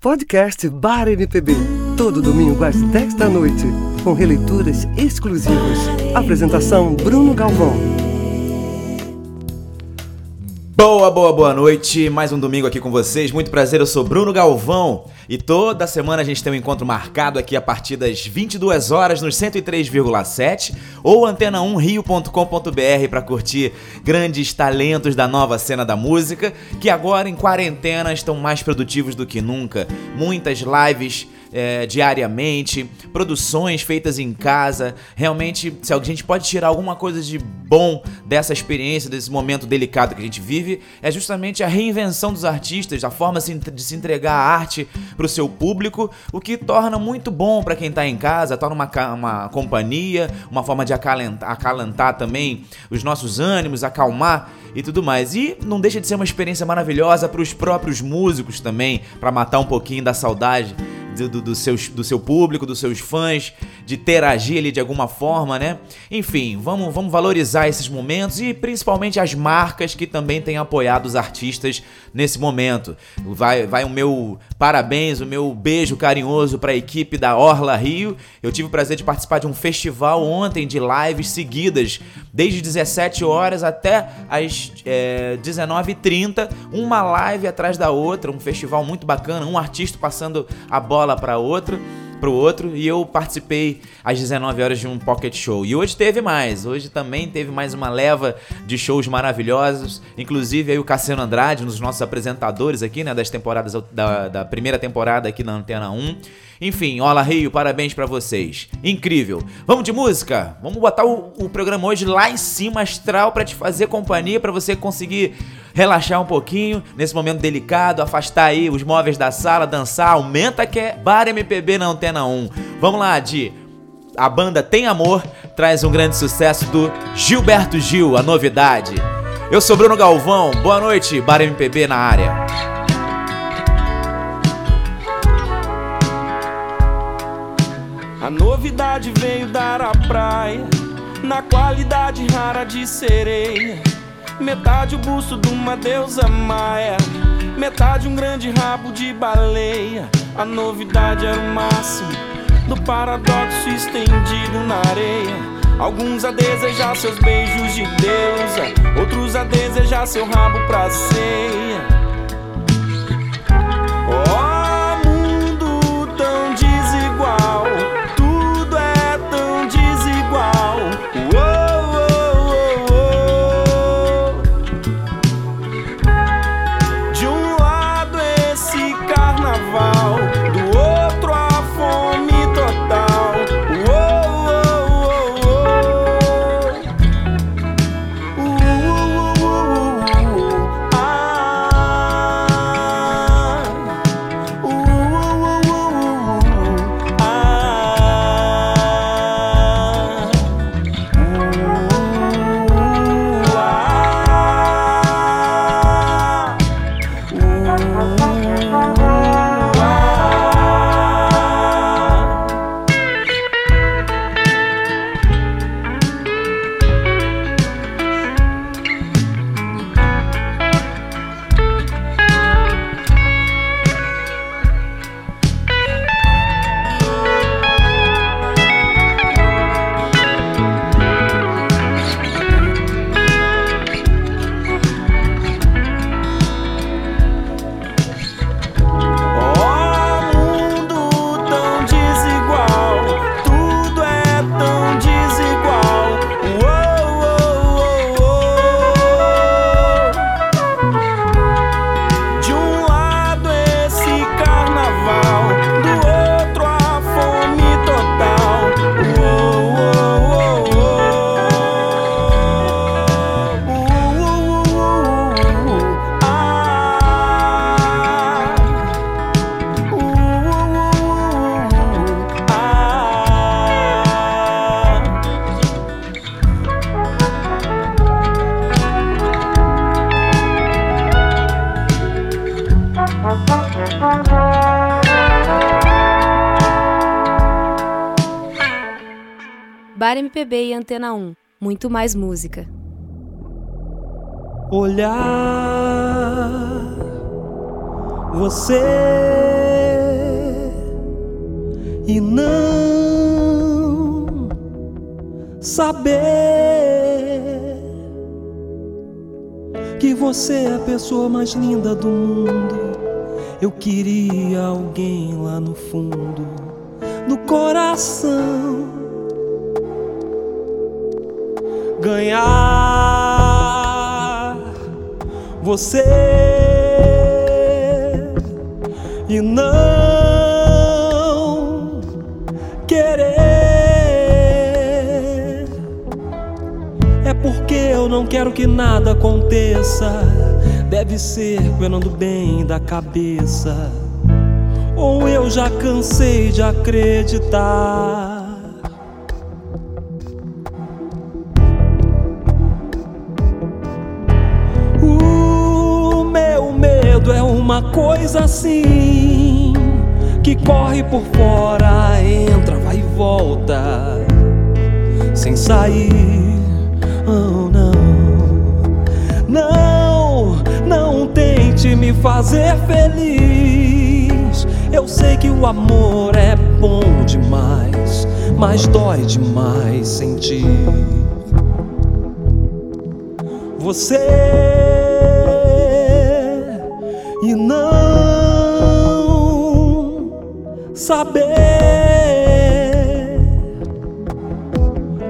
Podcast Bar MPB. Todo domingo às 10 da noite. Com releituras exclusivas. Apresentação Bruno Galvão. Boa, boa, boa noite. Mais um domingo aqui com vocês. Muito prazer, eu sou Bruno Galvão. E toda semana a gente tem um encontro marcado aqui a partir das 22 horas nos 103,7 ou antena1rio.com.br para curtir grandes talentos da nova cena da música, que agora em quarentena estão mais produtivos do que nunca. Muitas lives é, diariamente, produções feitas em casa. Realmente, se a gente pode tirar alguma coisa de bom dessa experiência, desse momento delicado que a gente vive, é justamente a reinvenção dos artistas, a forma de se entregar a arte para o seu público, o que torna muito bom para quem está em casa, torna uma, uma companhia, uma forma de acalentar, acalentar também os nossos ânimos, acalmar e tudo mais. E não deixa de ser uma experiência maravilhosa para os próprios músicos também, para matar um pouquinho da saudade do, do, seus, do seu público, dos seus fãs, de interagir ali de alguma forma, né? Enfim, vamos, vamos valorizar esses momentos e principalmente as marcas que também têm apoiado os artistas nesse momento. Vai, vai o meu parabéns, o meu beijo carinhoso para a equipe da Orla Rio. Eu tive o prazer de participar de um festival ontem de lives seguidas, desde 17 horas até as é, 19h30, uma live atrás da outra, um festival muito bacana, um artista passando a bola bola para outro, pro outro e eu participei às 19 horas de um pocket show. E hoje teve mais. Hoje também teve mais uma leva de shows maravilhosos, inclusive aí o Cassiano Andrade, um dos nossos apresentadores aqui, né, das temporadas da, da primeira temporada aqui na Antena 1. Enfim, Ola Rio, parabéns para vocês. Incrível. Vamos de música? Vamos botar o, o programa hoje lá em cima astral para te fazer companhia, para você conseguir relaxar um pouquinho nesse momento delicado, afastar aí os móveis da sala, dançar, aumenta que é Bar MPB na Antena 1. Vamos lá, Di. A banda Tem Amor traz um grande sucesso do Gilberto Gil, a novidade. Eu sou Bruno Galvão, boa noite, Bar MPB na área. A novidade veio dar a praia, na qualidade rara de sereia Metade o busto de uma deusa maia, metade um grande rabo de baleia. A novidade era o máximo do paradoxo estendido na areia. Alguns a desejar seus beijos de deusa, outros a desejar seu rabo pra ceia. Bar MPB e Antena 1. Muito mais música. Olhar você e não saber que você é a pessoa mais linda do mundo. Eu queria alguém lá no fundo, no coração, você e não querer. É porque eu não quero que nada aconteça. Deve ser cuidando bem da cabeça. Ou eu já cansei de acreditar. Assim que corre por fora, entra, vai e volta, sem sair. Oh, não, não, não tente me fazer feliz. Eu sei que o amor é bom demais, mas dói demais sentir você saber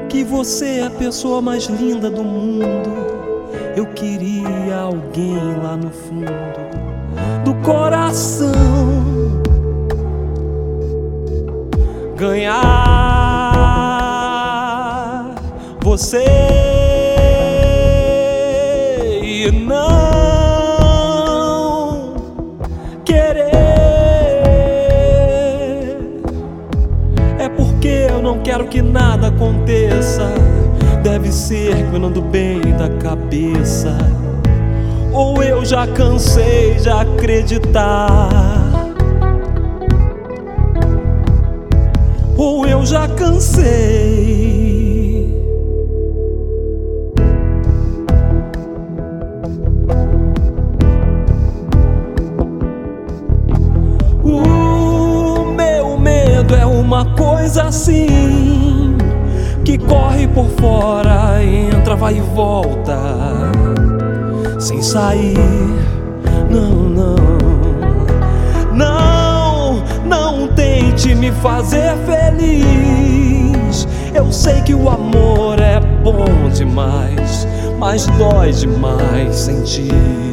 que você é a pessoa mais linda do mundo. Eu queria alguém lá no fundo do coração ganhar você e não não quero que nada aconteça. Deve ser cuidando bem da cabeça. Ou eu já cansei de acreditar. Ou eu já cansei. Vai e volta, sem sair. Não, não, não, não tente me fazer feliz. Eu sei que o amor é bom demais, mas dói demais sentir.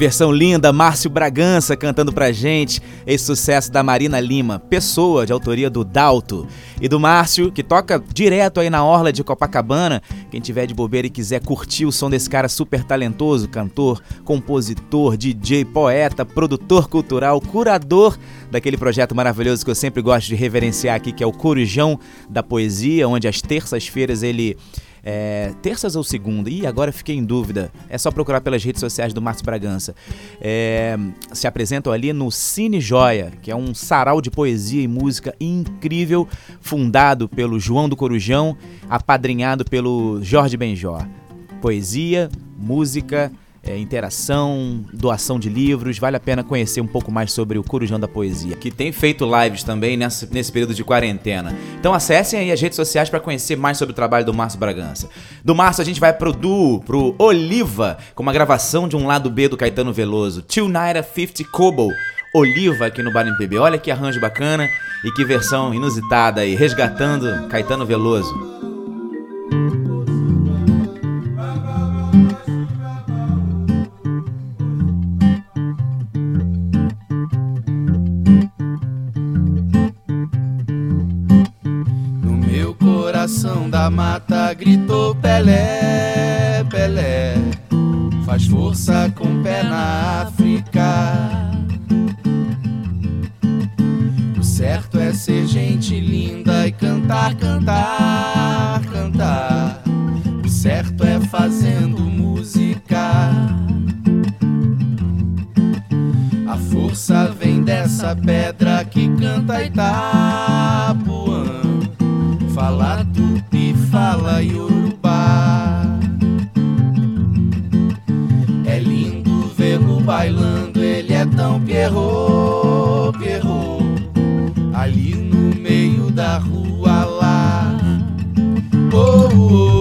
Versão linda, Márcio Bragança cantando pra gente esse sucesso da Marina Lima, Pessoa, de autoria do Dalto. E do Márcio, que toca direto aí na orla de Copacabana. Quem tiver de bobeira e quiser curtir o som desse cara super talentoso, cantor, compositor, DJ, poeta, produtor cultural, curador daquele projeto maravilhoso que eu sempre gosto de reverenciar aqui, que é o Corujão da Poesia, onde às terças-feiras ele é, terças ou segunda? Ih, agora fiquei em dúvida. É só procurar pelas redes sociais do Márcio Bragança. É, se apresentam ali no Cine Joia, que é um sarau de poesia e música incrível, fundado pelo João do Corujão, apadrinhado pelo Jorge Benjó. Poesia, música, é, interação, doação de livros. Vale a pena conhecer um pouco mais sobre o Corujão da Poesia, que tem feito lives também nessa, nesse período de quarentena. Então acessem aí as redes sociais para conhecer mais sobre o trabalho do Márcio Bragança. Do Márcio a gente vai pro Duo, pro Oliva, com uma gravação de um lado B do Caetano Veloso, Till Naira 50 Kobo. Oliva aqui no Bar MPB. Olha que arranjo bacana e que versão inusitada aí, resgatando Caetano Veloso. Coração da mata gritou Pelé, Pelé, faz força com pé na África. O certo é ser gente linda e cantar, cantar, cantar. O certo é fazendo música. A força vem dessa pedra que canta tá fala tupi, fala yorubá. É lindo vê-lo bailando, ele é tão pierrot, pierrot. Ali no meio da rua lá. Oh. Oh,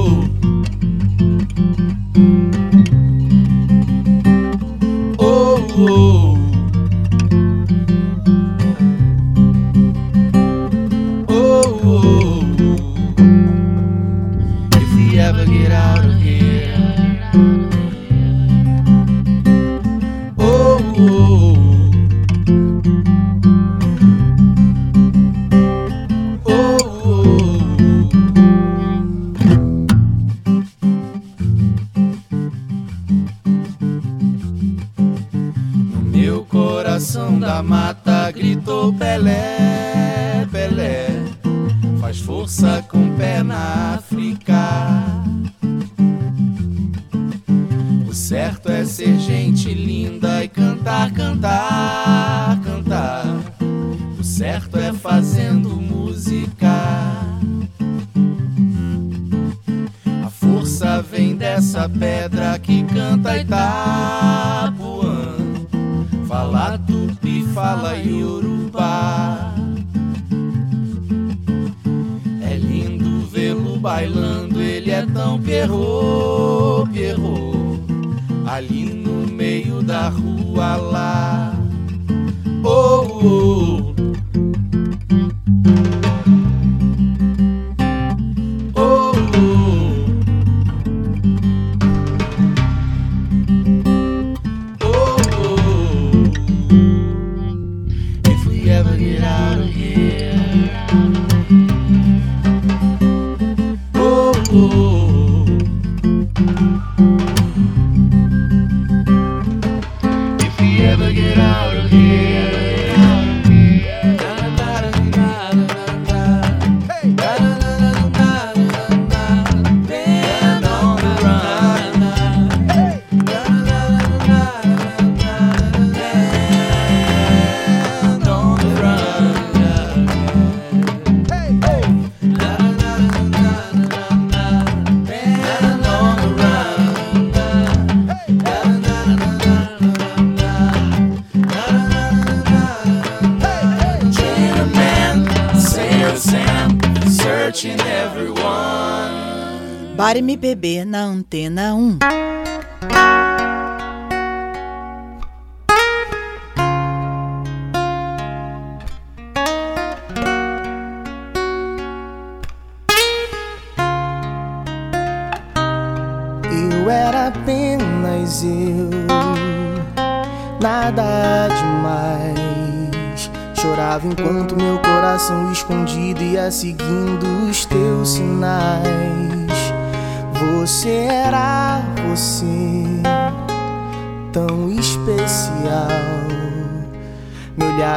MPB na Antena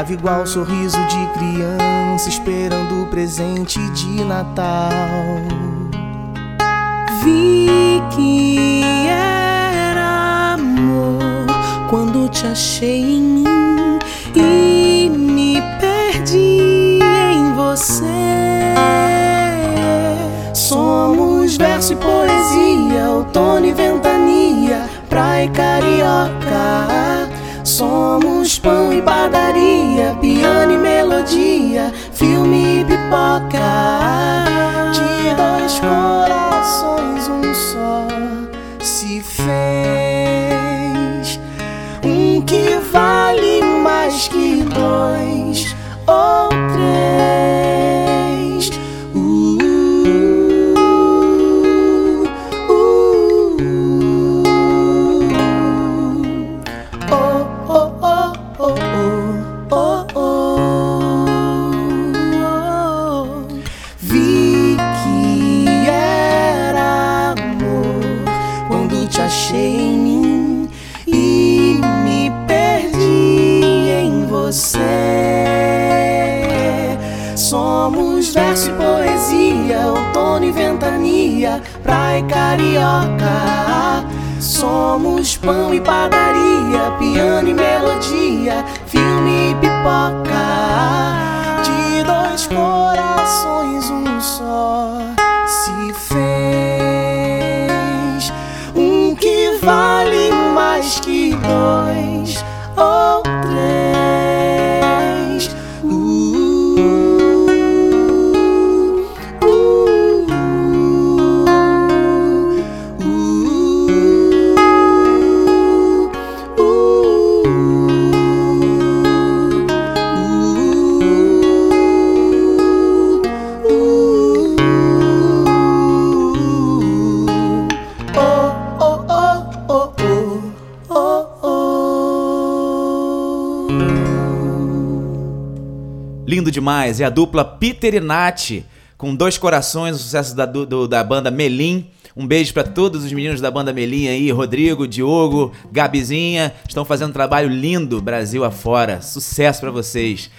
Olhava igual sorriso de criança, esperando o presente de Natal. Vi que era amor quando te achei em mim e piano e melodia, filme e pipoca. De dois corações, um só se fez. Um que vale mais que dois ou pão e padaria, piano e melodia, filme e pipoca. De dois corações, um só se fez. Um que vale mais que dois ou demais, é a dupla Peter e Nath, com dois corações, o sucesso da, do- da banda Melim. Um beijo pra todos os meninos da banda Melim aí, Rodrigo, Diogo, Gabizinha, estão fazendo um trabalho lindo Brasil afora. Sucesso pra vocês.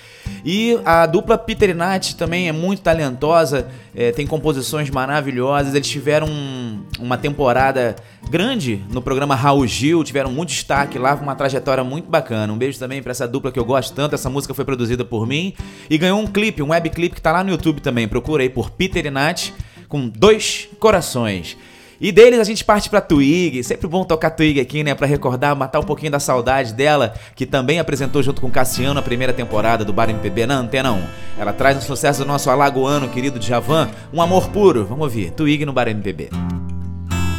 E a dupla Peter e Nath também é muito talentosa, é, tem composições maravilhosas. Eles tiveram um- uma temporada grande no programa Raul Gil, tiveram muito destaque lá, uma trajetória muito bacana. Um beijo também pra essa dupla que eu gosto tanto. Essa música foi produzida por mim e ganhou um clipe, um webclip que tá lá no YouTube também. Procura aí por Peter e Nath com dois corações. E deles a gente parte pra Twig, sempre bom tocar Twig aqui, né, Pra recordar, matar um pouquinho da saudade dela, que também apresentou junto com Cassiano a primeira temporada do Bar MPB na Antena 1. Ela traz um sucesso do nosso alagoano querido Djavan, um amor puro. Vamos ouvir, Twig no Bar MPB.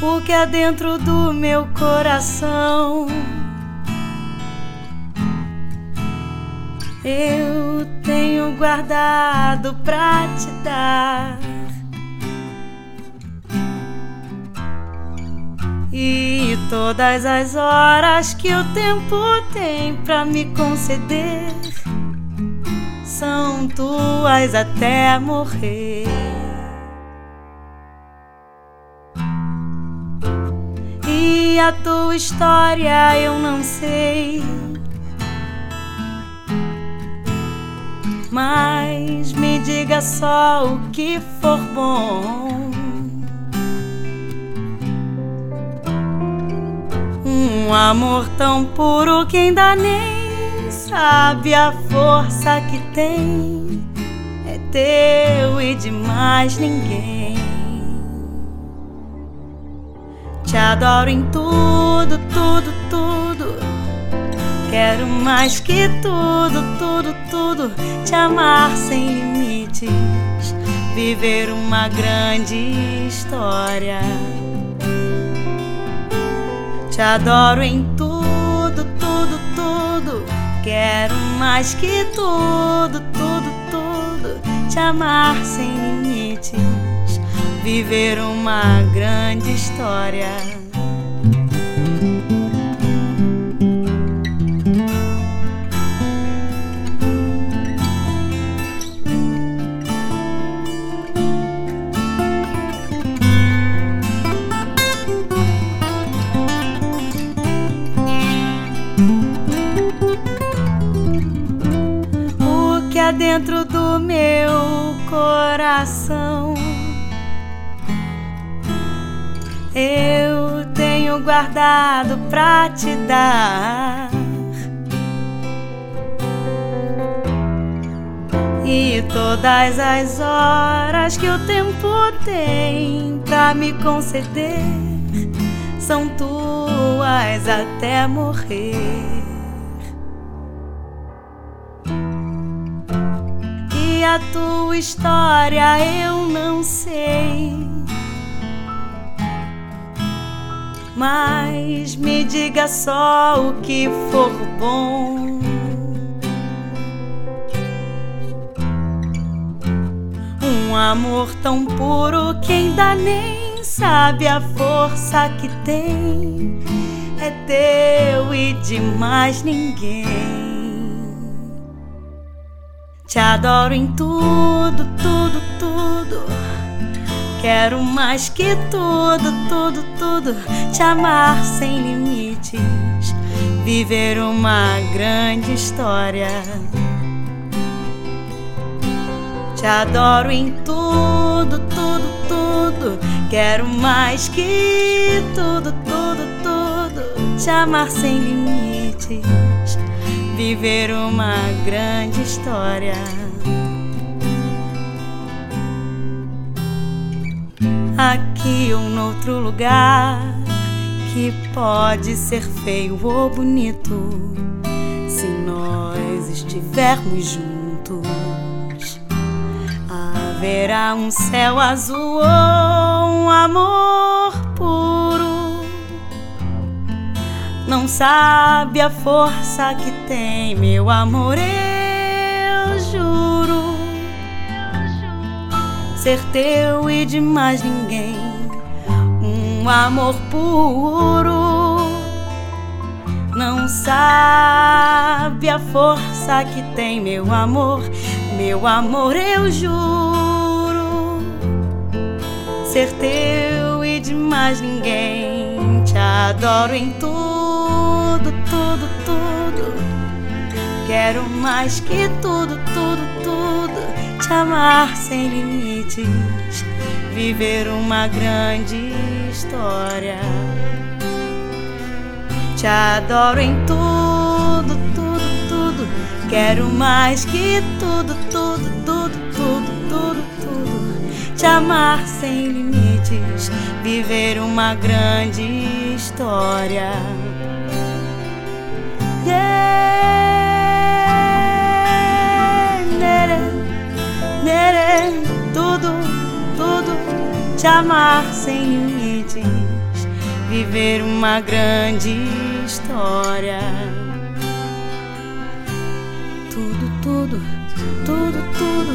o que é dentro do meu coração. Eu tenho guardado pra te dar. E todas as horas que o tempo tem pra me conceder são tuas até morrer. E a tua história eu não sei. Mas me diga só o que for bom. Um amor tão puro que ainda nem sabe a força que tem. É teu e de mais ninguém. Te adoro em tudo, tudo, tudo. Quero mais que tudo, tudo, tudo. Te amar sem limites. Viver uma grande história. Te adoro em tudo, tudo, tudo. Quero mais que tudo, tudo, tudo. Te amar sem limites. Viver uma grande história. Dentro do meu coração. Eu tenho guardado pra te dar. E todas as horas que o tempo tem pra me conceder são tuas até morrer. A tua história eu não sei. Mas me diga só o que for bom. Um amor tão puro que ainda nem sabe a força que tem. É teu e de mais ninguém. Te adoro em tudo, tudo, tudo. Quero mais que tudo, tudo, tudo. Te amar sem limites. Viver uma grande história. Te adoro em tudo, tudo, tudo. Quero mais que tudo, tudo, tudo. Te amar sem limites. Viver uma grande história. Aqui ou noutro lugar que pode ser feio ou bonito se nós estivermos juntos haverá um céu azul ou um amor puro. Não sabe a força que tem meu amor, eu juro. Ser teu e de mais ninguém, um amor puro. Não sabe a força que tem meu amor, meu amor, eu juro ser teu e de mais ninguém. Te adoro em tudo, tudo, tudo. Quero mais que tudo, tudo, tudo. Te amar sem limites. Viver uma grande história. Te adoro em tudo, tudo, tudo. Quero mais que tudo, tudo, tudo, tudo, tudo, tudo. Te amar sem limites, viver uma grande história. Nere, nere, tudo, tudo. Te amar sem limites, viver uma grande história tudo, tudo, tudo, tudo,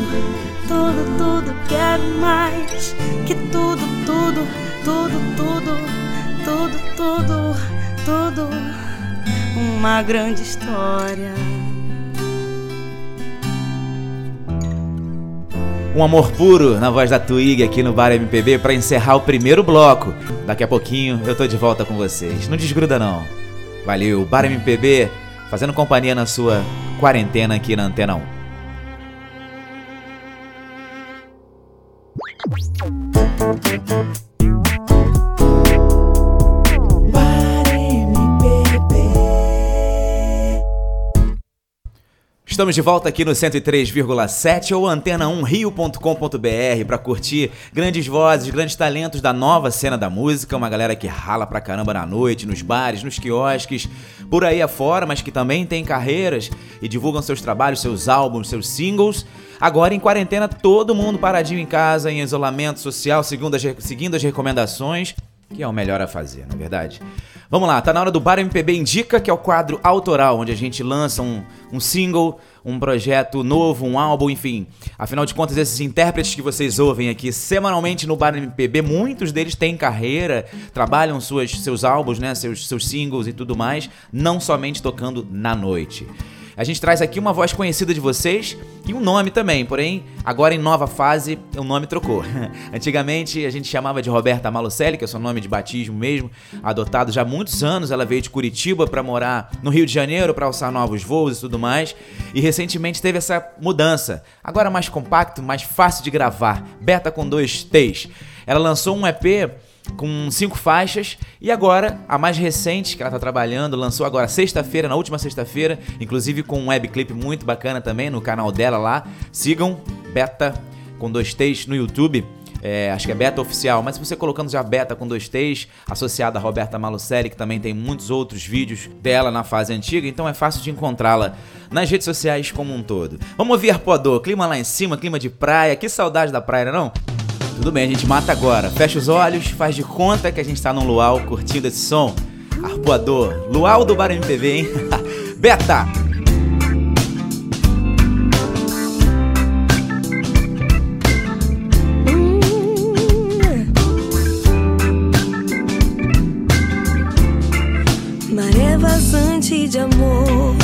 tudo, tudo. Quero mais que tudo, tudo, tudo, tudo, tudo, tudo, tudo. Uma grande história. Um amor puro na voz da Twig aqui no Bar MPB para encerrar o primeiro bloco. Daqui a pouquinho eu tô de volta com vocês. Não desgruda não. Valeu, Bar MPB fazendo companhia na sua quarentena aqui na Antena 1. Estamos de volta aqui no 103,7 ou antena1rio.com.br para curtir grandes vozes, grandes talentos da nova cena da música, uma galera que rala pra caramba na noite, nos bares, nos quiosques, por aí afora, mas que também tem carreiras e divulgam seus trabalhos, seus álbuns, seus singles. Agora em quarentena, todo mundo paradinho em casa, em isolamento social, seguindo as, seguindo as recomendações, que é o melhor a fazer, na é verdade. Vamos lá, tá na hora do Bar MPB Indica, que é o quadro autoral, onde a gente lança um, um single, um projeto novo, um álbum, enfim. Afinal de contas, esses intérpretes que vocês ouvem aqui semanalmente no Bar MPB, muitos deles têm carreira, trabalham suas, seus álbuns, né, seus, seus singles e tudo mais, não somente tocando na noite. A gente traz aqui uma voz conhecida de vocês e um nome também, porém, agora em nova fase, o nome trocou. Antigamente a gente chamava de Roberta Malucelli, que é o seu nome de batismo mesmo, adotado já há muitos anos. Ela veio de Curitiba para morar no Rio de Janeiro para alçar novos voos e tudo mais. E recentemente teve essa mudança, agora mais compacto, mais fácil de gravar, beta com dois T's. Ela lançou um EP com cinco faixas. E agora, a mais recente que ela tá trabalhando, lançou agora sexta-feira, na última sexta-feira, inclusive com um webclip muito bacana também no canal dela lá. Sigam Beta com dois T's no YouTube. É, acho que é Beta Oficial, mas se você colocando já Beta com dois T's, associada a Roberta Malucelli, que também tem muitos outros vídeos dela na fase antiga, então é fácil de encontrá-la nas redes sociais como um todo. Vamos ouvir Arpoador, clima lá em cima, clima de praia, que saudade da praia, não? Tudo bem, a gente mata agora. Fecha os olhos, faz de conta que a gente tá num luau curtindo esse som. Arpoador, luau do Bar MPV, hein? Beta! Maré vazante de amor,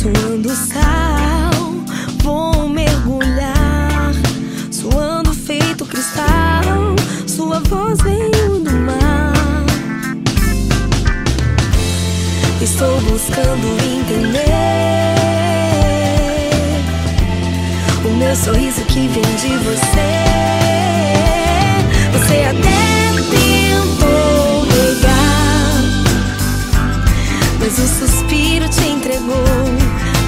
Suando sal, vou mergulhar, suando feito cristal, sua voz veio do mar. Estou buscando entender o meu sorriso que vem de você. Mas o suspiro te entregou.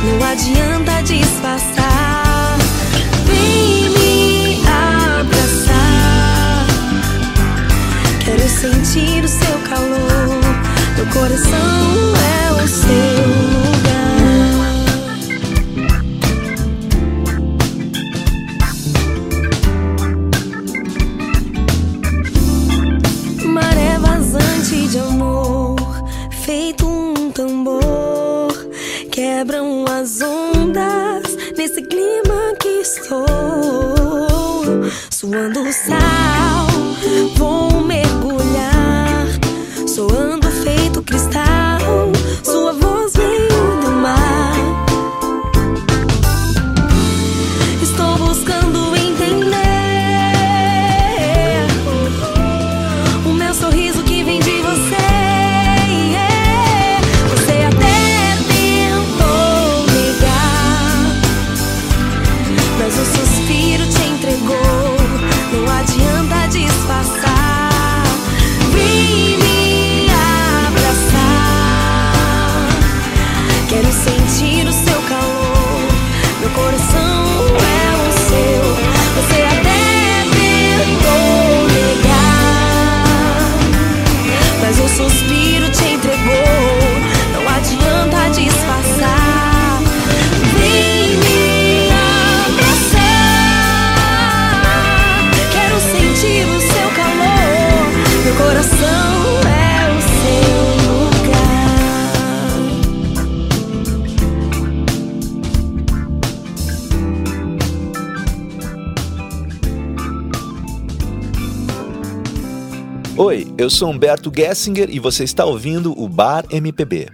Não adianta disfarçar. Vem me abraçar. Quero sentir o seu calor. Meu coração é o seu Oi, eu sou Humberto Gessinger e você está ouvindo o Bar MPB.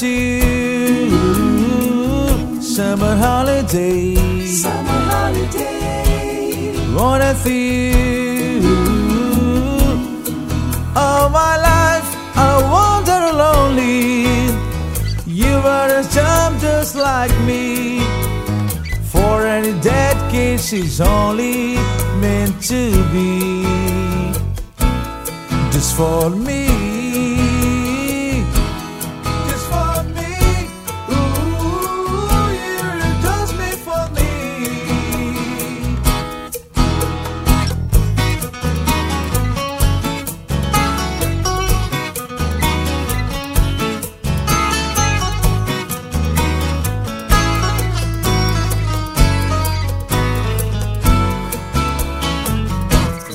You. Summer holiday, summer holiday. What I feel, all my life I wandered lonely. You were a jump just like me. For any dead kiss is only meant to be just for me.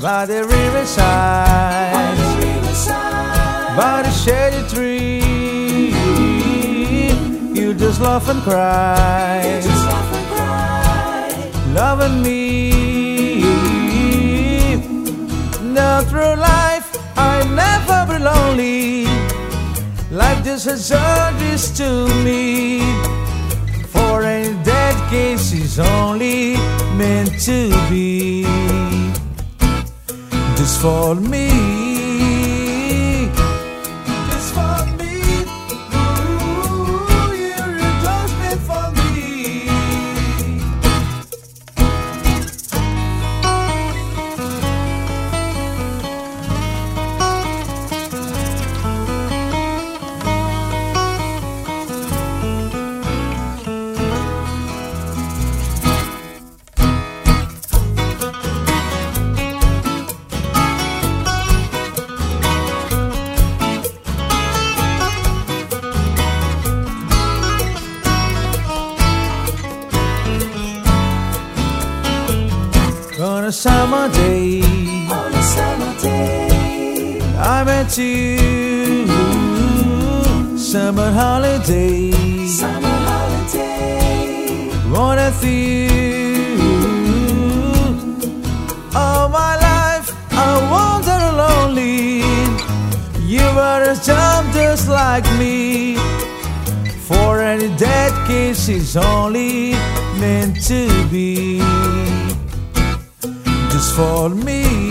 By the riverside, by the shady tree, you just laugh and cry, loving me. Now through life, I never be lonely. Life just has this to me. For in that case, it's only meant to be. For me. Holiday, summer holiday, wanna see you. All my life, I wander lonely. You were a jump just like me. For any dead kiss is only meant to be just for me.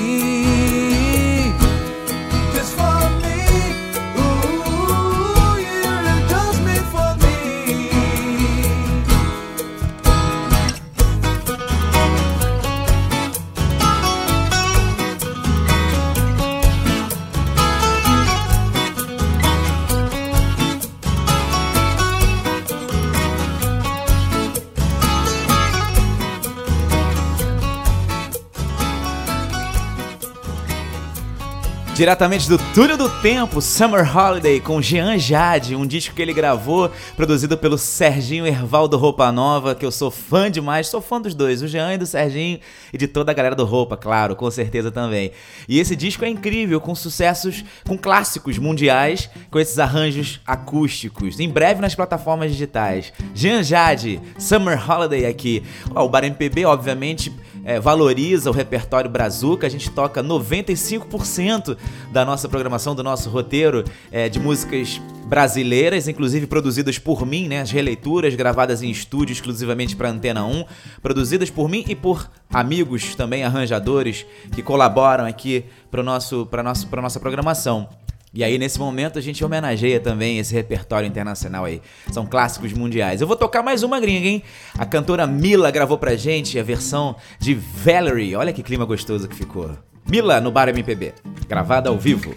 Diretamente do Túnel do Tempo, Summer Holiday, com Jean Jade, um disco que ele gravou, produzido pelo Serginho Ervaldo Roupa Nova, que eu sou fã demais, sou fã dos dois, o Jean e do Serginho, e de toda a galera do Roupa, claro, com certeza também. E esse disco é incrível, com sucessos, com clássicos mundiais, com esses arranjos acústicos, em breve nas plataformas digitais. Jean Jade, Summer Holiday aqui. Ó, o Bar MPB, obviamente, é, valoriza o repertório brazuca, a gente toca 95% da nossa programação, do nosso roteiro é, de músicas brasileiras, inclusive produzidas por mim, né, as releituras gravadas em estúdio exclusivamente para Antena 1, produzidas por mim e por amigos também arranjadores que colaboram aqui para nosso para nosso para nossa programação. E aí, nesse momento, a gente homenageia também esse repertório internacional aí. São clássicos mundiais. Eu vou tocar mais uma gringa, hein? A cantora Mila gravou pra gente a versão de Valerie. Olha que clima gostoso que ficou. Mila no Bar MPB, gravada ao vivo.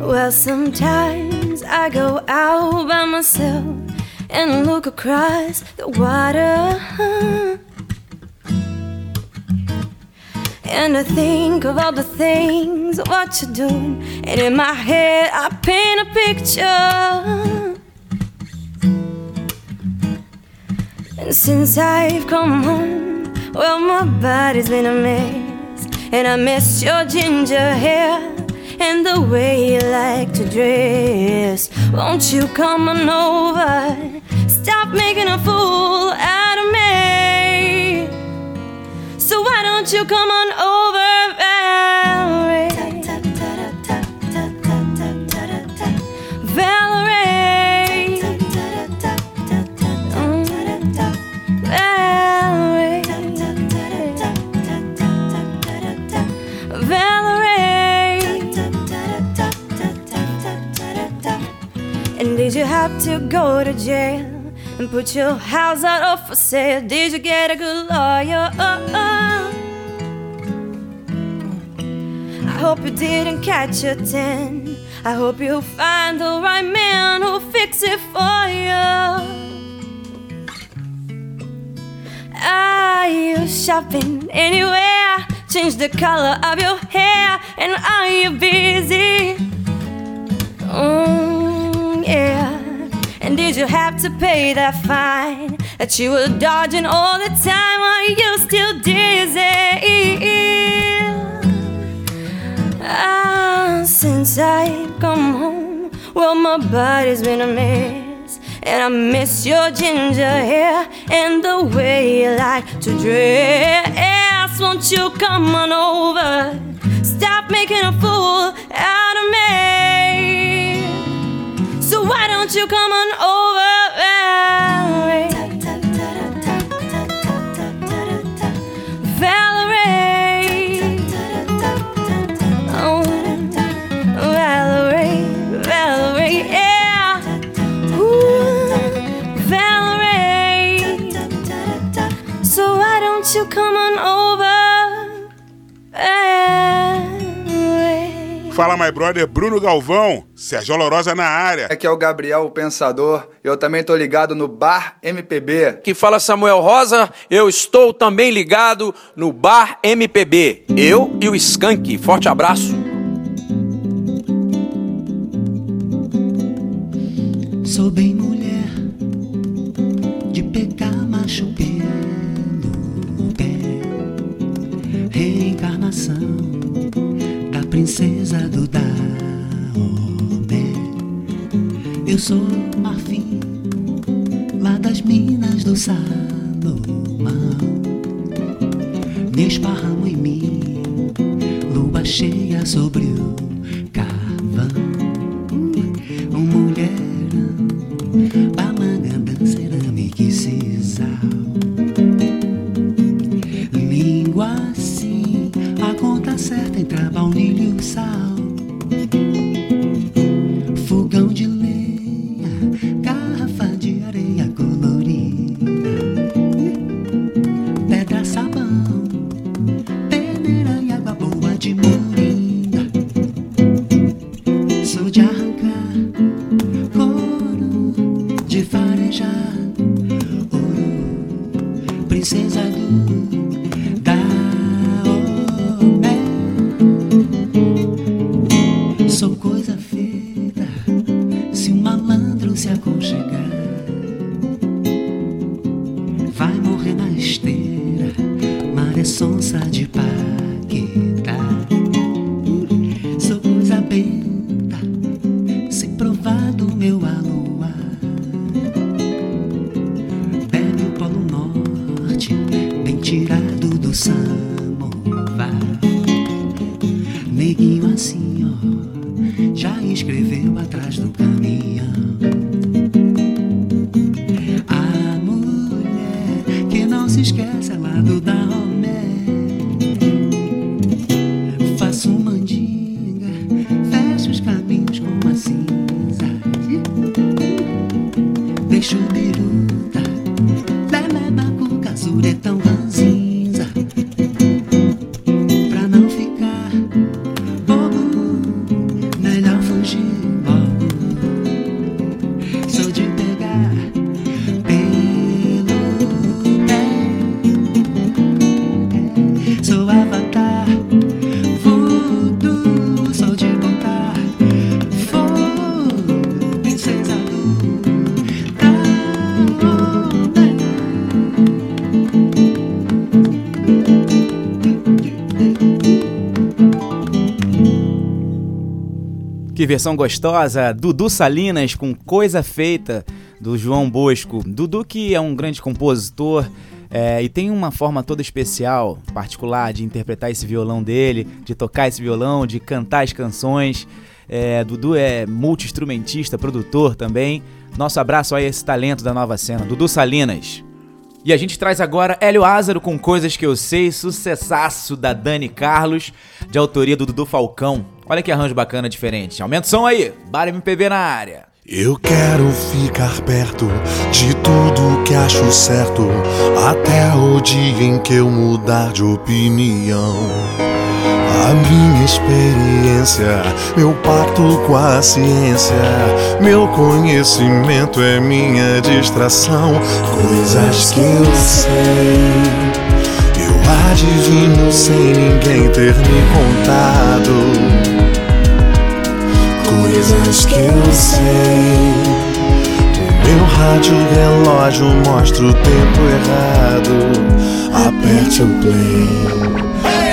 Well, sometimes I go out by myself and look across the water. And I think of all the things what you're doing, and in my head I paint a picture. And since I've come home, well, my body's been a mess, and I miss your ginger hair and the way you like to dress. Won't you come on over? Stop making a fool out Don't you come on over, Valerie? Valerie. Valerie. Valerie. And did you have to go to jail and put your house out of for sale? Did you get a good lawyer? I hope you didn't catch your ten. I hope you'll find the right man who'll fix it for you. Are you shopping anywhere? Change the color of your hair, and are you busy? Mm, yeah. And did you have to pay that fine that you were dodging all the time? Are you still dizzy? Ah, since I've come home, well, my body's been a mess. And I miss your ginger hair and the way you like to dress. Won't you come on over? Stop making a fool out of me. So why don't you come on over? My brother Bruno Galvão, Sérgio Olorosa na área. Aqui é o Gabriel, o Pensador. Eu também tô ligado no Bar MPB. Que fala Samuel Rosa, eu estou também ligado no Bar MPB. Eu e o Skank. Forte abraço. Sou bem mulher de pegar macho pelo pé. Reencarnação princesa do Daomé. Eu sou marfim lá das minas do Salomão. Me esparramo em mim, lua cheia sobre o carvão. Um mulherão, balanga, danceira, que sisal. Língua assim, a conta certa entre baunilha e Que versão gostosa, Dudu Salinas com Coisa Feita, do João Bosco. Dudu que é um grande compositor é, e tem uma forma toda especial, particular, de interpretar esse violão dele, de tocar esse violão, de cantar as canções. É, Dudu é multi-instrumentista, produtor também. Nosso abraço a esse talento da nova cena, Dudu Salinas. E a gente traz agora Hélio Ázaro com Coisas Que Eu Sei, sucessaço da Dani Carlos, de autoria do Dudu Falcão. Olha que arranjo bacana diferente. Aumenta o som aí, Bar MPB na área. Eu quero ficar perto de tudo que acho certo, até o dia em que eu mudar de opinião. A minha experiência, meu pacto com a ciência, meu conhecimento é minha distração. Coisas que eu sei, eu adivinho sem ninguém ter me contado. Coisas que eu sei. O meu rádio relógio mostra o tempo errado. Aperte o play.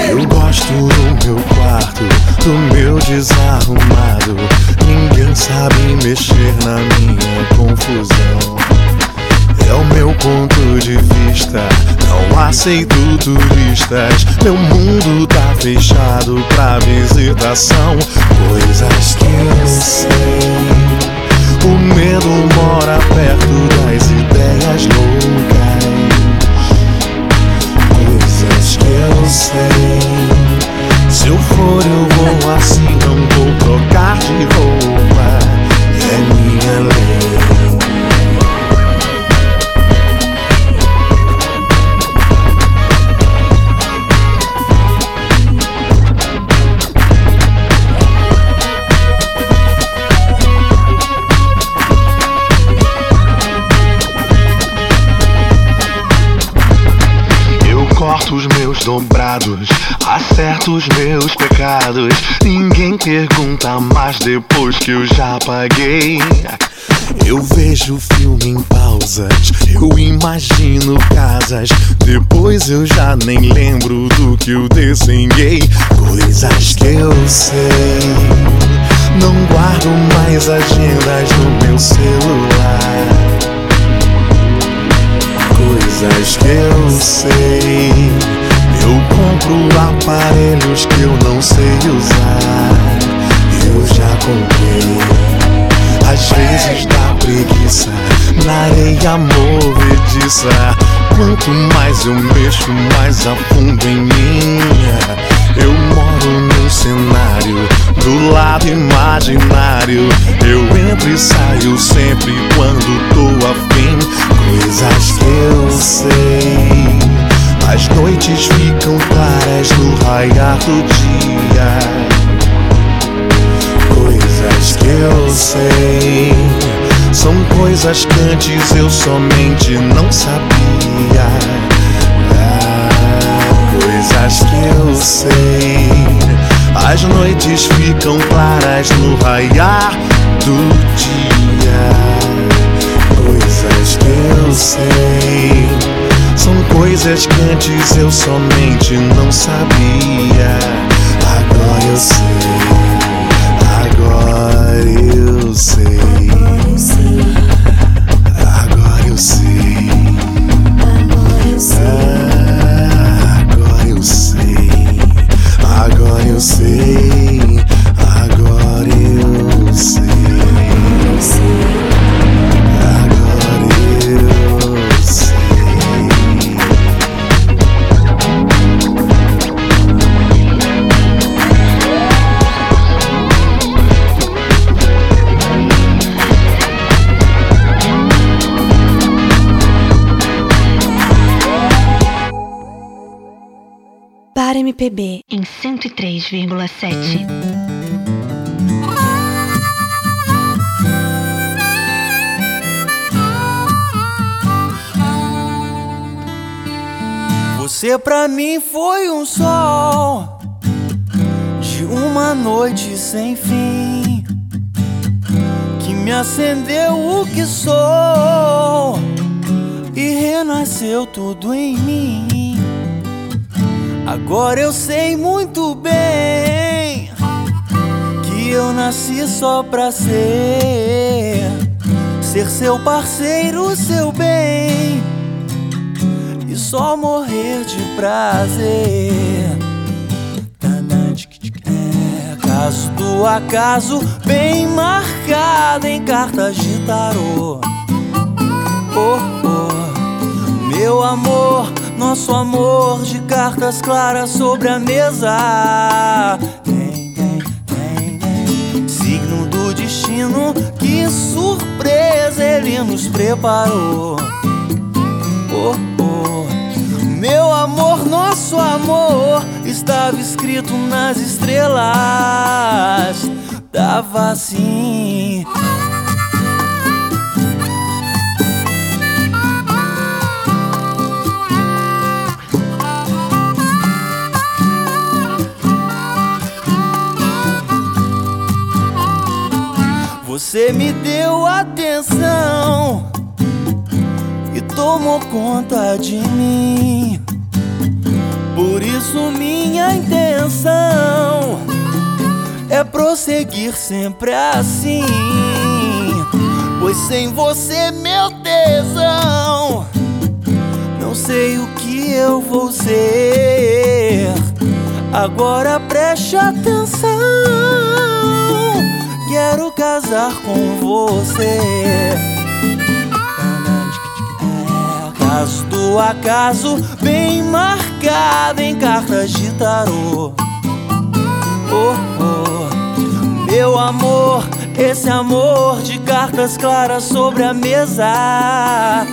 Eu gosto do meu quarto, do meu desarrumado. Ninguém sabe mexer na minha confusão. É o meu ponto de vista, não aceito turistas. Meu mundo tá fechado pra visitação. Coisas que eu sei. O medo mora perto das ideias loucas. Se eu for, eu vou assim, não vou trocar de roupa. É minha lei. Dobrados, acerto os meus pecados. Ninguém pergunta mais depois que eu já paguei. Eu vejo filme em pausas, eu imagino casas. Depois eu já nem lembro do que eu desenhei. Coisas que eu sei. Não guardo mais agendas no meu celular. Coisas que eu sei. Eu compro aparelhos que eu não sei usar. Eu já comprei. Às vezes dá preguiça na areia movediça. Quanto mais eu mexo, mais afundo em mim. Eu moro num cenário do lado imaginário. Eu entro e saio sempre quando tô afim. Coisas que eu sei. As noites ficam claras no raiar do dia coisas que eu sei. São coisas que antes eu somente não sabia. Coisas que eu sei. As noites ficam claras no raiar do dia. Coisas que eu sei. São coisas que antes eu somente não sabia. Agora eu sei. Agora eu sei. Agora eu sei. Agora eu sei. Agora eu sei. Agora 103,7. Você pra mim foi um sol de uma noite sem fim que me acendeu o que sou e renasceu tudo em mim. Agora eu sei muito bem que eu nasci só pra ser, ser seu parceiro, seu bem e só morrer de prazer. É caso do acaso, bem marcado em cartas de tarô. Oh, oh, meu amor, nosso amor de cartas claras sobre a mesa. Signo do destino, que surpresa ele nos preparou. Oh, oh, meu amor, nosso amor estava escrito nas estrelas. Tava assim. Você me deu atenção e tomou conta de mim. Por isso, minha intenção é prosseguir sempre assim. Pois sem você, meu tesão, não sei o que eu vou ser. Agora preste atenção. Quero casar com você. Caso do acaso, bem marcado em cartas de tarô. Oh, oh, meu amor, esse amor de cartas claras sobre a mesa.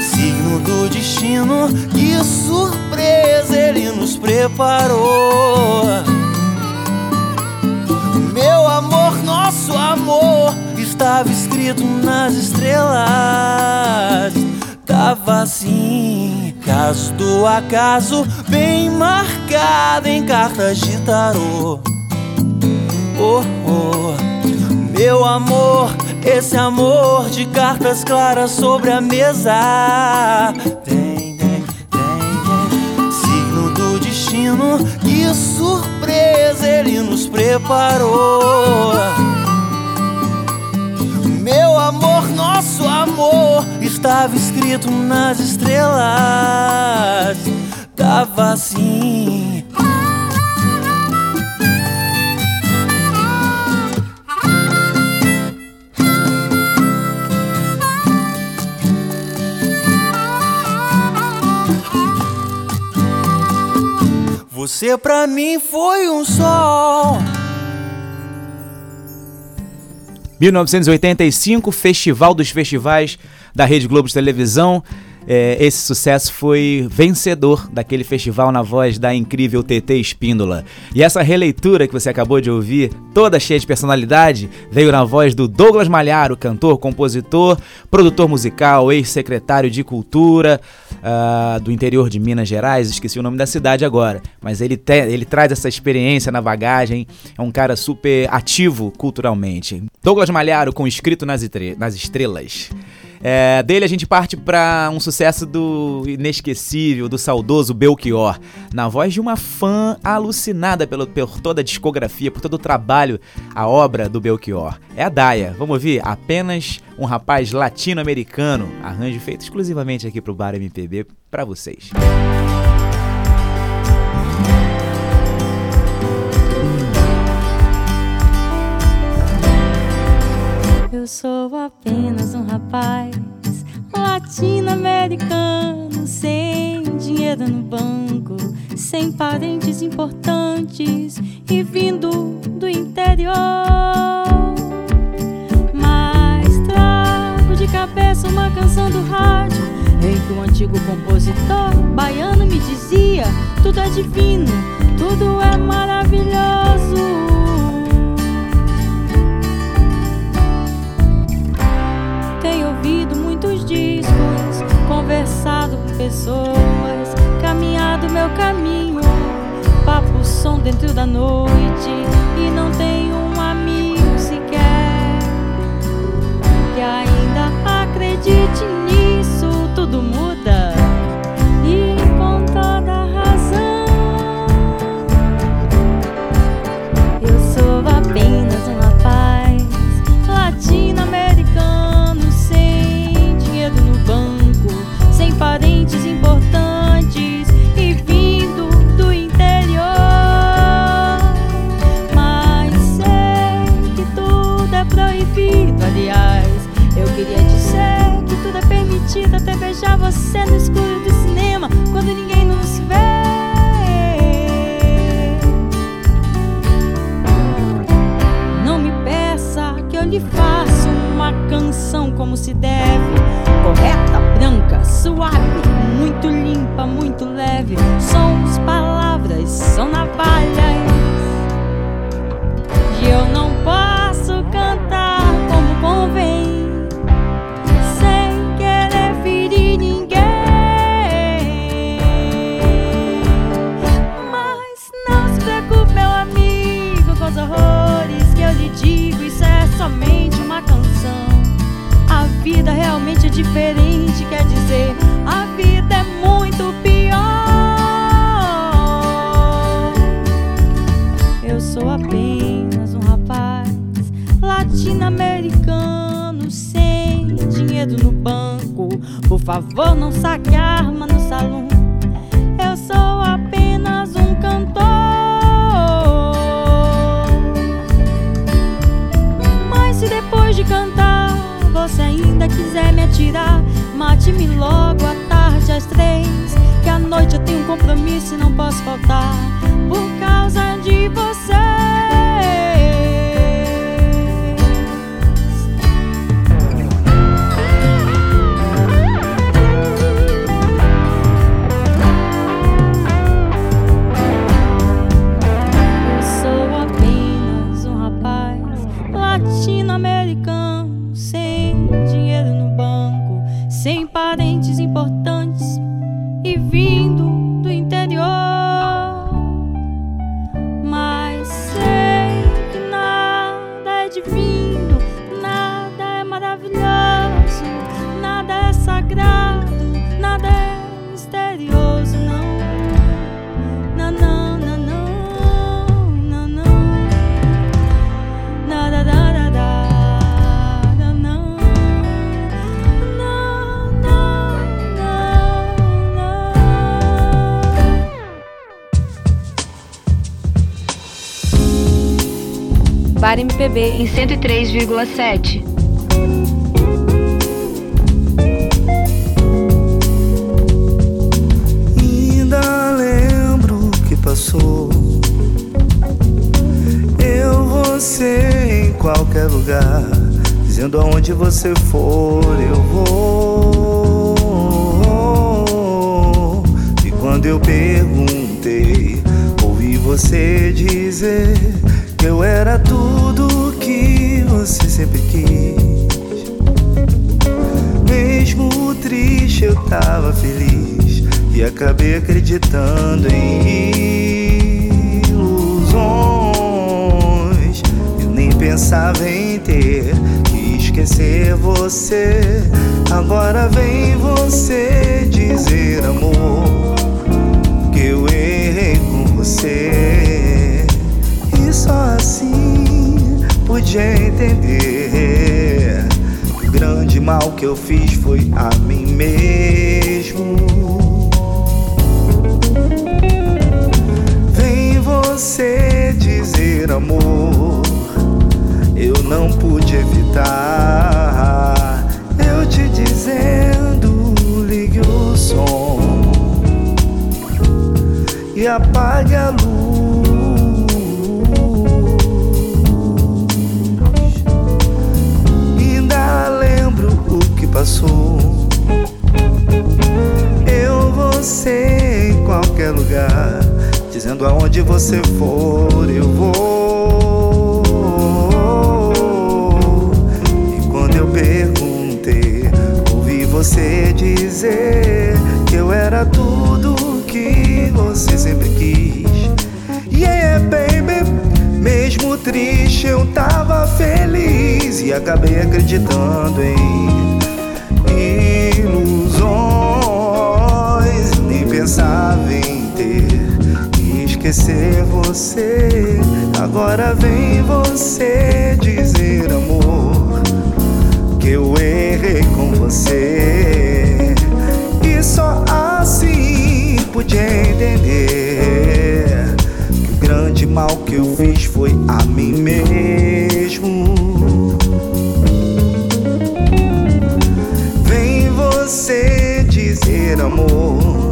Signo do destino, que surpresa ele nos preparou. Nosso amor estava escrito nas estrelas. Tava assim, Caso do acaso, bem marcado em cartas de tarô. Oh, oh, meu amor, esse amor de cartas claras sobre a mesa. Tem, tem, tem, tem. Signo do destino, que surpresa ele nos preparou. Amor, nosso amor estava escrito nas estrelas. Tava assim. Você pra mim foi um sol. 1985, Festival dos Festivais da Rede Globo de Televisão. É, esse sucesso foi vencedor daquele festival na voz da incrível TT Espíndola. E essa releitura que você acabou de ouvir, toda cheia de personalidade, veio na voz do Douglas Malharo, cantor, compositor, produtor musical, ex-secretário de Cultura uh, do interior de Minas Gerais, esqueci o nome da cidade agora, mas ele, te, ele traz essa experiência na bagagem, é um cara super ativo culturalmente. Douglas Malharo com Escrito nas, nas Estrelas. É, dele a gente parte para um sucesso do inesquecível, do saudoso Belchior, na voz de uma fã alucinada pelo, por toda a discografia, por todo o trabalho, a obra do Belchior. É a Daia. Vamos ouvir? Apenas um rapaz latino-americano, arranjo feito exclusivamente aqui pro Bar MPB para vocês. Eu apenas um rapaz latino-americano, sem dinheiro no banco, sem parentes importantes e vindo do interior. Mas trago de cabeça uma canção do rádio em que um antigo compositor baiano me dizia: tudo é divino, tudo é maravilhoso. Dinheiro no banco. Por favor, não saque arma no salão. Eu sou apenas um cantor. Mas se depois de cantar você ainda quiser me atirar, mate-me logo à tarde às três. Que à noite eu tenho um compromisso e não posso faltar por causa de você. Bar MPB Em 103,7. Ainda lembro que passou. Eu, você em qualquer lugar, dizendo aonde você for, eu vou. E quando eu perguntei, ouvi você dizer eu era tudo que você sempre quis. Mesmo triste, eu tava feliz e acabei acreditando em ilusões. Eu nem pensava em ter que esquecer você. Agora vem você dizer, amor, que eu errei com você. Só assim podia entender o grande mal que eu fiz foi a mim mesmo. Vem você dizer, amor, eu não pude evitar. Eu te dizendo, ligue o som e apague a luz. Passou. Eu, você em qualquer lugar, dizendo aonde você for, eu vou. E quando eu perguntei, ouvi você dizer que eu era tudo que você sempre quis. Yeah, baby. Mesmo triste, eu tava feliz e acabei acreditando em pensava em ter que esquecer você. Agora vem você dizer, amor, que eu errei com você. E só assim pude entender que o grande mal que eu fiz foi a mim mesmo. Vem você dizer, amor,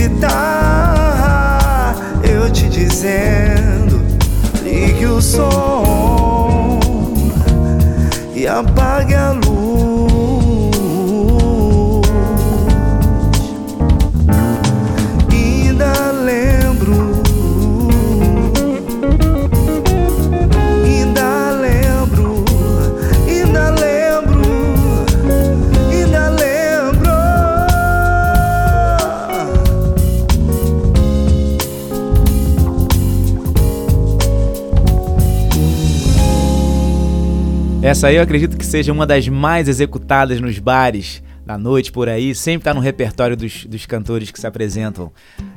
evitar. Eu te dizendo, ligue o som e apague a luz. Essa aí eu acredito que seja uma das mais executadas nos bares da noite por aí. Sempre tá no repertório dos, dos cantores que se apresentam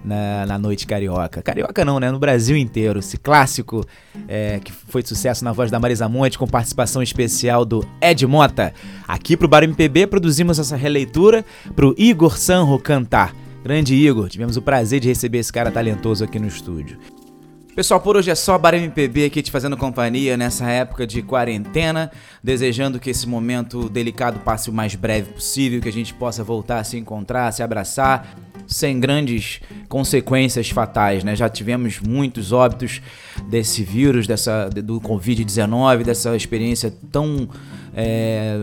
na, na noite carioca. Carioca não, né? No Brasil inteiro. Esse clássico é, que foi sucesso na voz da Marisa Monte, com participação especial do Ed Mota. Aqui pro Bar MPB produzimos essa releitura pro Igor Sanro cantar. Grande Igor, tivemos o prazer de receber esse cara talentoso aqui no estúdio. Pessoal, por hoje é só Bar MPB aqui te fazendo companhia nessa época de quarentena, desejando que esse momento delicado passe o mais breve possível, que a gente possa voltar a se encontrar, a se abraçar, sem grandes consequências fatais, né? Já tivemos muitos óbitos desse vírus, dessa, do Covid-19, dessa experiência tão é,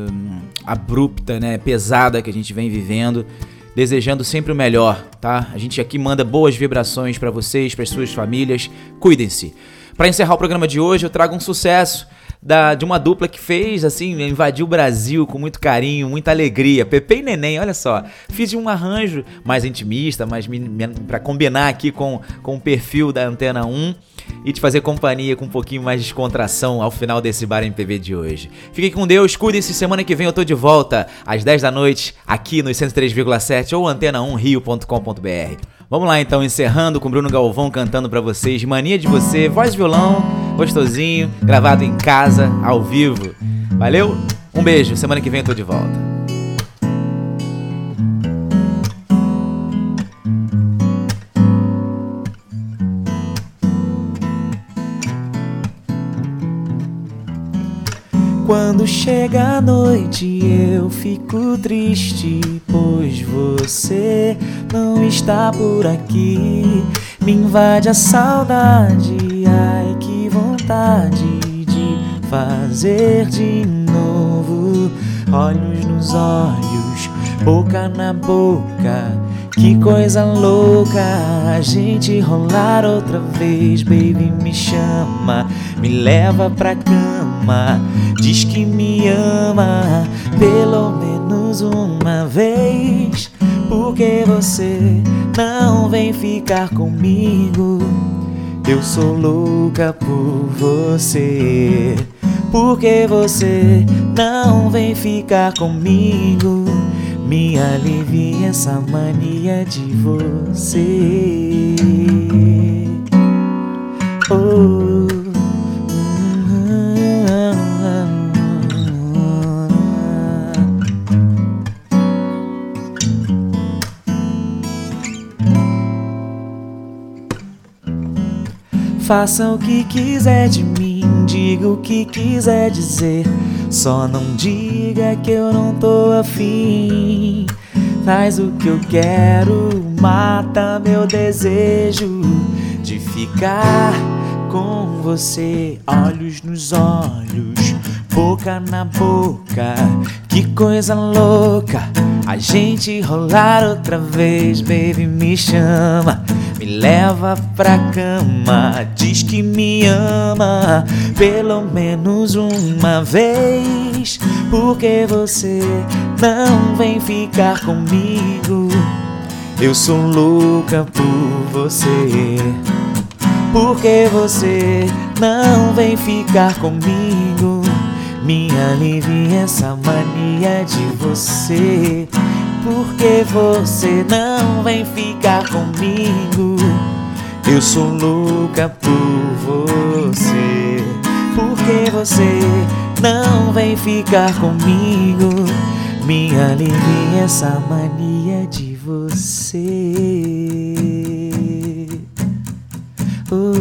abrupta, né? Pesada que a gente vem vivendo desejando sempre o melhor, tá? A gente aqui manda boas vibrações pra vocês, para suas famílias. Cuidem-se. Pra encerrar o programa de hoje, eu trago um sucesso da, de uma dupla que fez, assim, invadiu o Brasil com muito carinho, muita alegria. Pepe e Neném, olha só. Fiz um arranjo mais intimista, mais para combinar aqui com, com o perfil da Antena 1 e te fazer companhia com um pouquinho mais de descontração ao final desse Bar MPB de hoje. Fique com Deus, cuide-se. Semana que vem eu tô de volta às 10 da noite aqui no 103,7 ou antena1rio.com.br. Vamos lá então, encerrando com Bruno Galvão cantando para vocês Mania de Você, voz violão, gostosinho, gravado em casa, ao vivo. Valeu? Um beijo, semana que vem eu tô de volta. Quando chega a noite eu fico triste, pois você não está por aqui. Me invade a saudade, ai que vontade de fazer de novo. Olhos nos olhos, boca na boca. Que coisa louca a gente rolar outra vez, baby. Me chama, me leva pra cama. Diz que me ama pelo menos uma vez. Porque você não vem ficar comigo? Eu sou louca por você. Porque você não vem ficar comigo? Me alivia essa mania de você. Faça o que quiser de mim, diga o que quiser dizer. Só não diga que eu não tô afim. Faz o que eu quero, mata meu desejo de ficar com você. Olhos nos olhos, boca na boca. Que coisa louca a gente rolar outra vez, baby, me chama. Leva pra cama, diz que me ama pelo menos uma vez. Porque você não vem ficar comigo? Eu sou louca por você. Porque você não vem ficar comigo? Me alivia essa mania de você por que você não vem ficar comigo? Eu sou louca por você. Por que você não vem ficar comigo? Me alivia é essa mania de você. Oh.